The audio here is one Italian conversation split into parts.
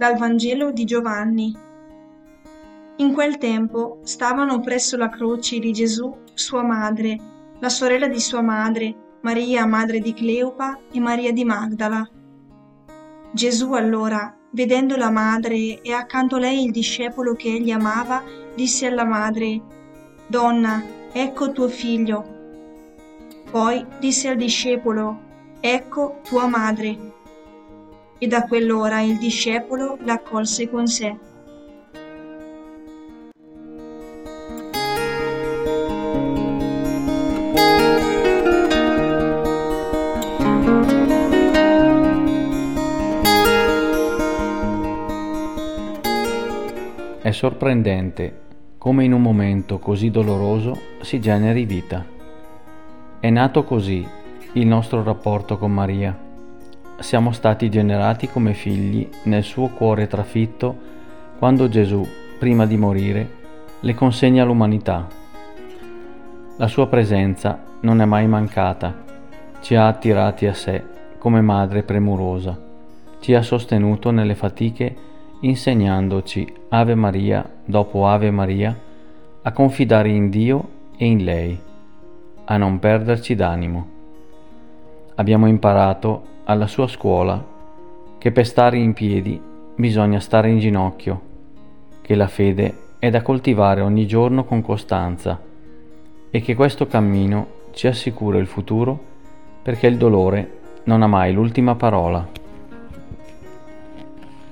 Dal Vangelo di Giovanni. In quel tempo stavano presso la croce di Gesù sua madre, la sorella di sua madre, Maria, madre di Cleopa e Maria di Magdala. Gesù allora, vedendo la madre e accanto a lei il discepolo che egli amava, disse alla madre, Donna, ecco tuo figlio. Poi disse al discepolo, Ecco tua madre e da quell'ora il discepolo l'accolse con sé. È sorprendente come in un momento così doloroso si generi vita. È nato così il nostro rapporto con Maria siamo stati generati come figli nel suo cuore trafitto quando Gesù, prima di morire, le consegna l'umanità. La sua presenza non è mai mancata, ci ha attirati a sé come madre premurosa, ci ha sostenuto nelle fatiche insegnandoci Ave Maria dopo Ave Maria a confidare in Dio e in lei, a non perderci d'animo. Abbiamo imparato alla sua scuola che per stare in piedi bisogna stare in ginocchio, che la fede è da coltivare ogni giorno con costanza e che questo cammino ci assicura il futuro perché il dolore non ha mai l'ultima parola.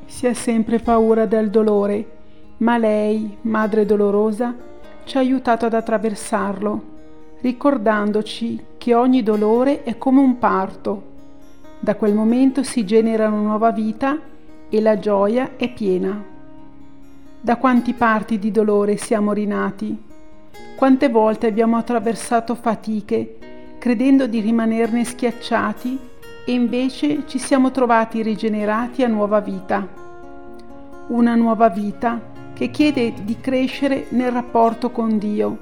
Si ha sempre paura del dolore, ma lei, Madre Dolorosa, ci ha aiutato ad attraversarlo, ricordandoci che ogni dolore è come un parto da quel momento si genera una nuova vita e la gioia è piena. Da quanti parti di dolore siamo rinati? Quante volte abbiamo attraversato fatiche credendo di rimanerne schiacciati e invece ci siamo trovati rigenerati a nuova vita. Una nuova vita che chiede di crescere nel rapporto con Dio,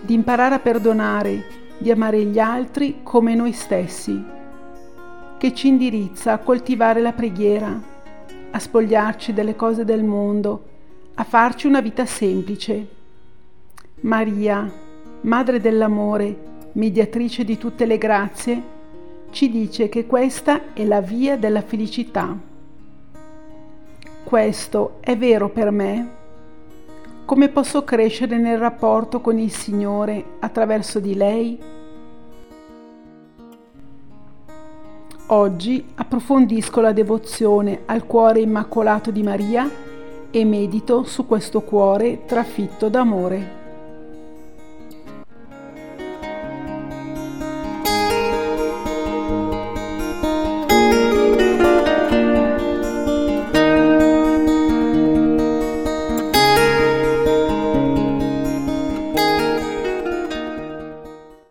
di imparare a perdonare, di amare gli altri come noi stessi che ci indirizza a coltivare la preghiera, a spogliarci delle cose del mondo, a farci una vita semplice. Maria, Madre dell'amore, mediatrice di tutte le grazie, ci dice che questa è la via della felicità. Questo è vero per me? Come posso crescere nel rapporto con il Signore attraverso di lei? Oggi approfondisco la devozione al cuore immacolato di Maria e medito su questo cuore trafitto d'amore.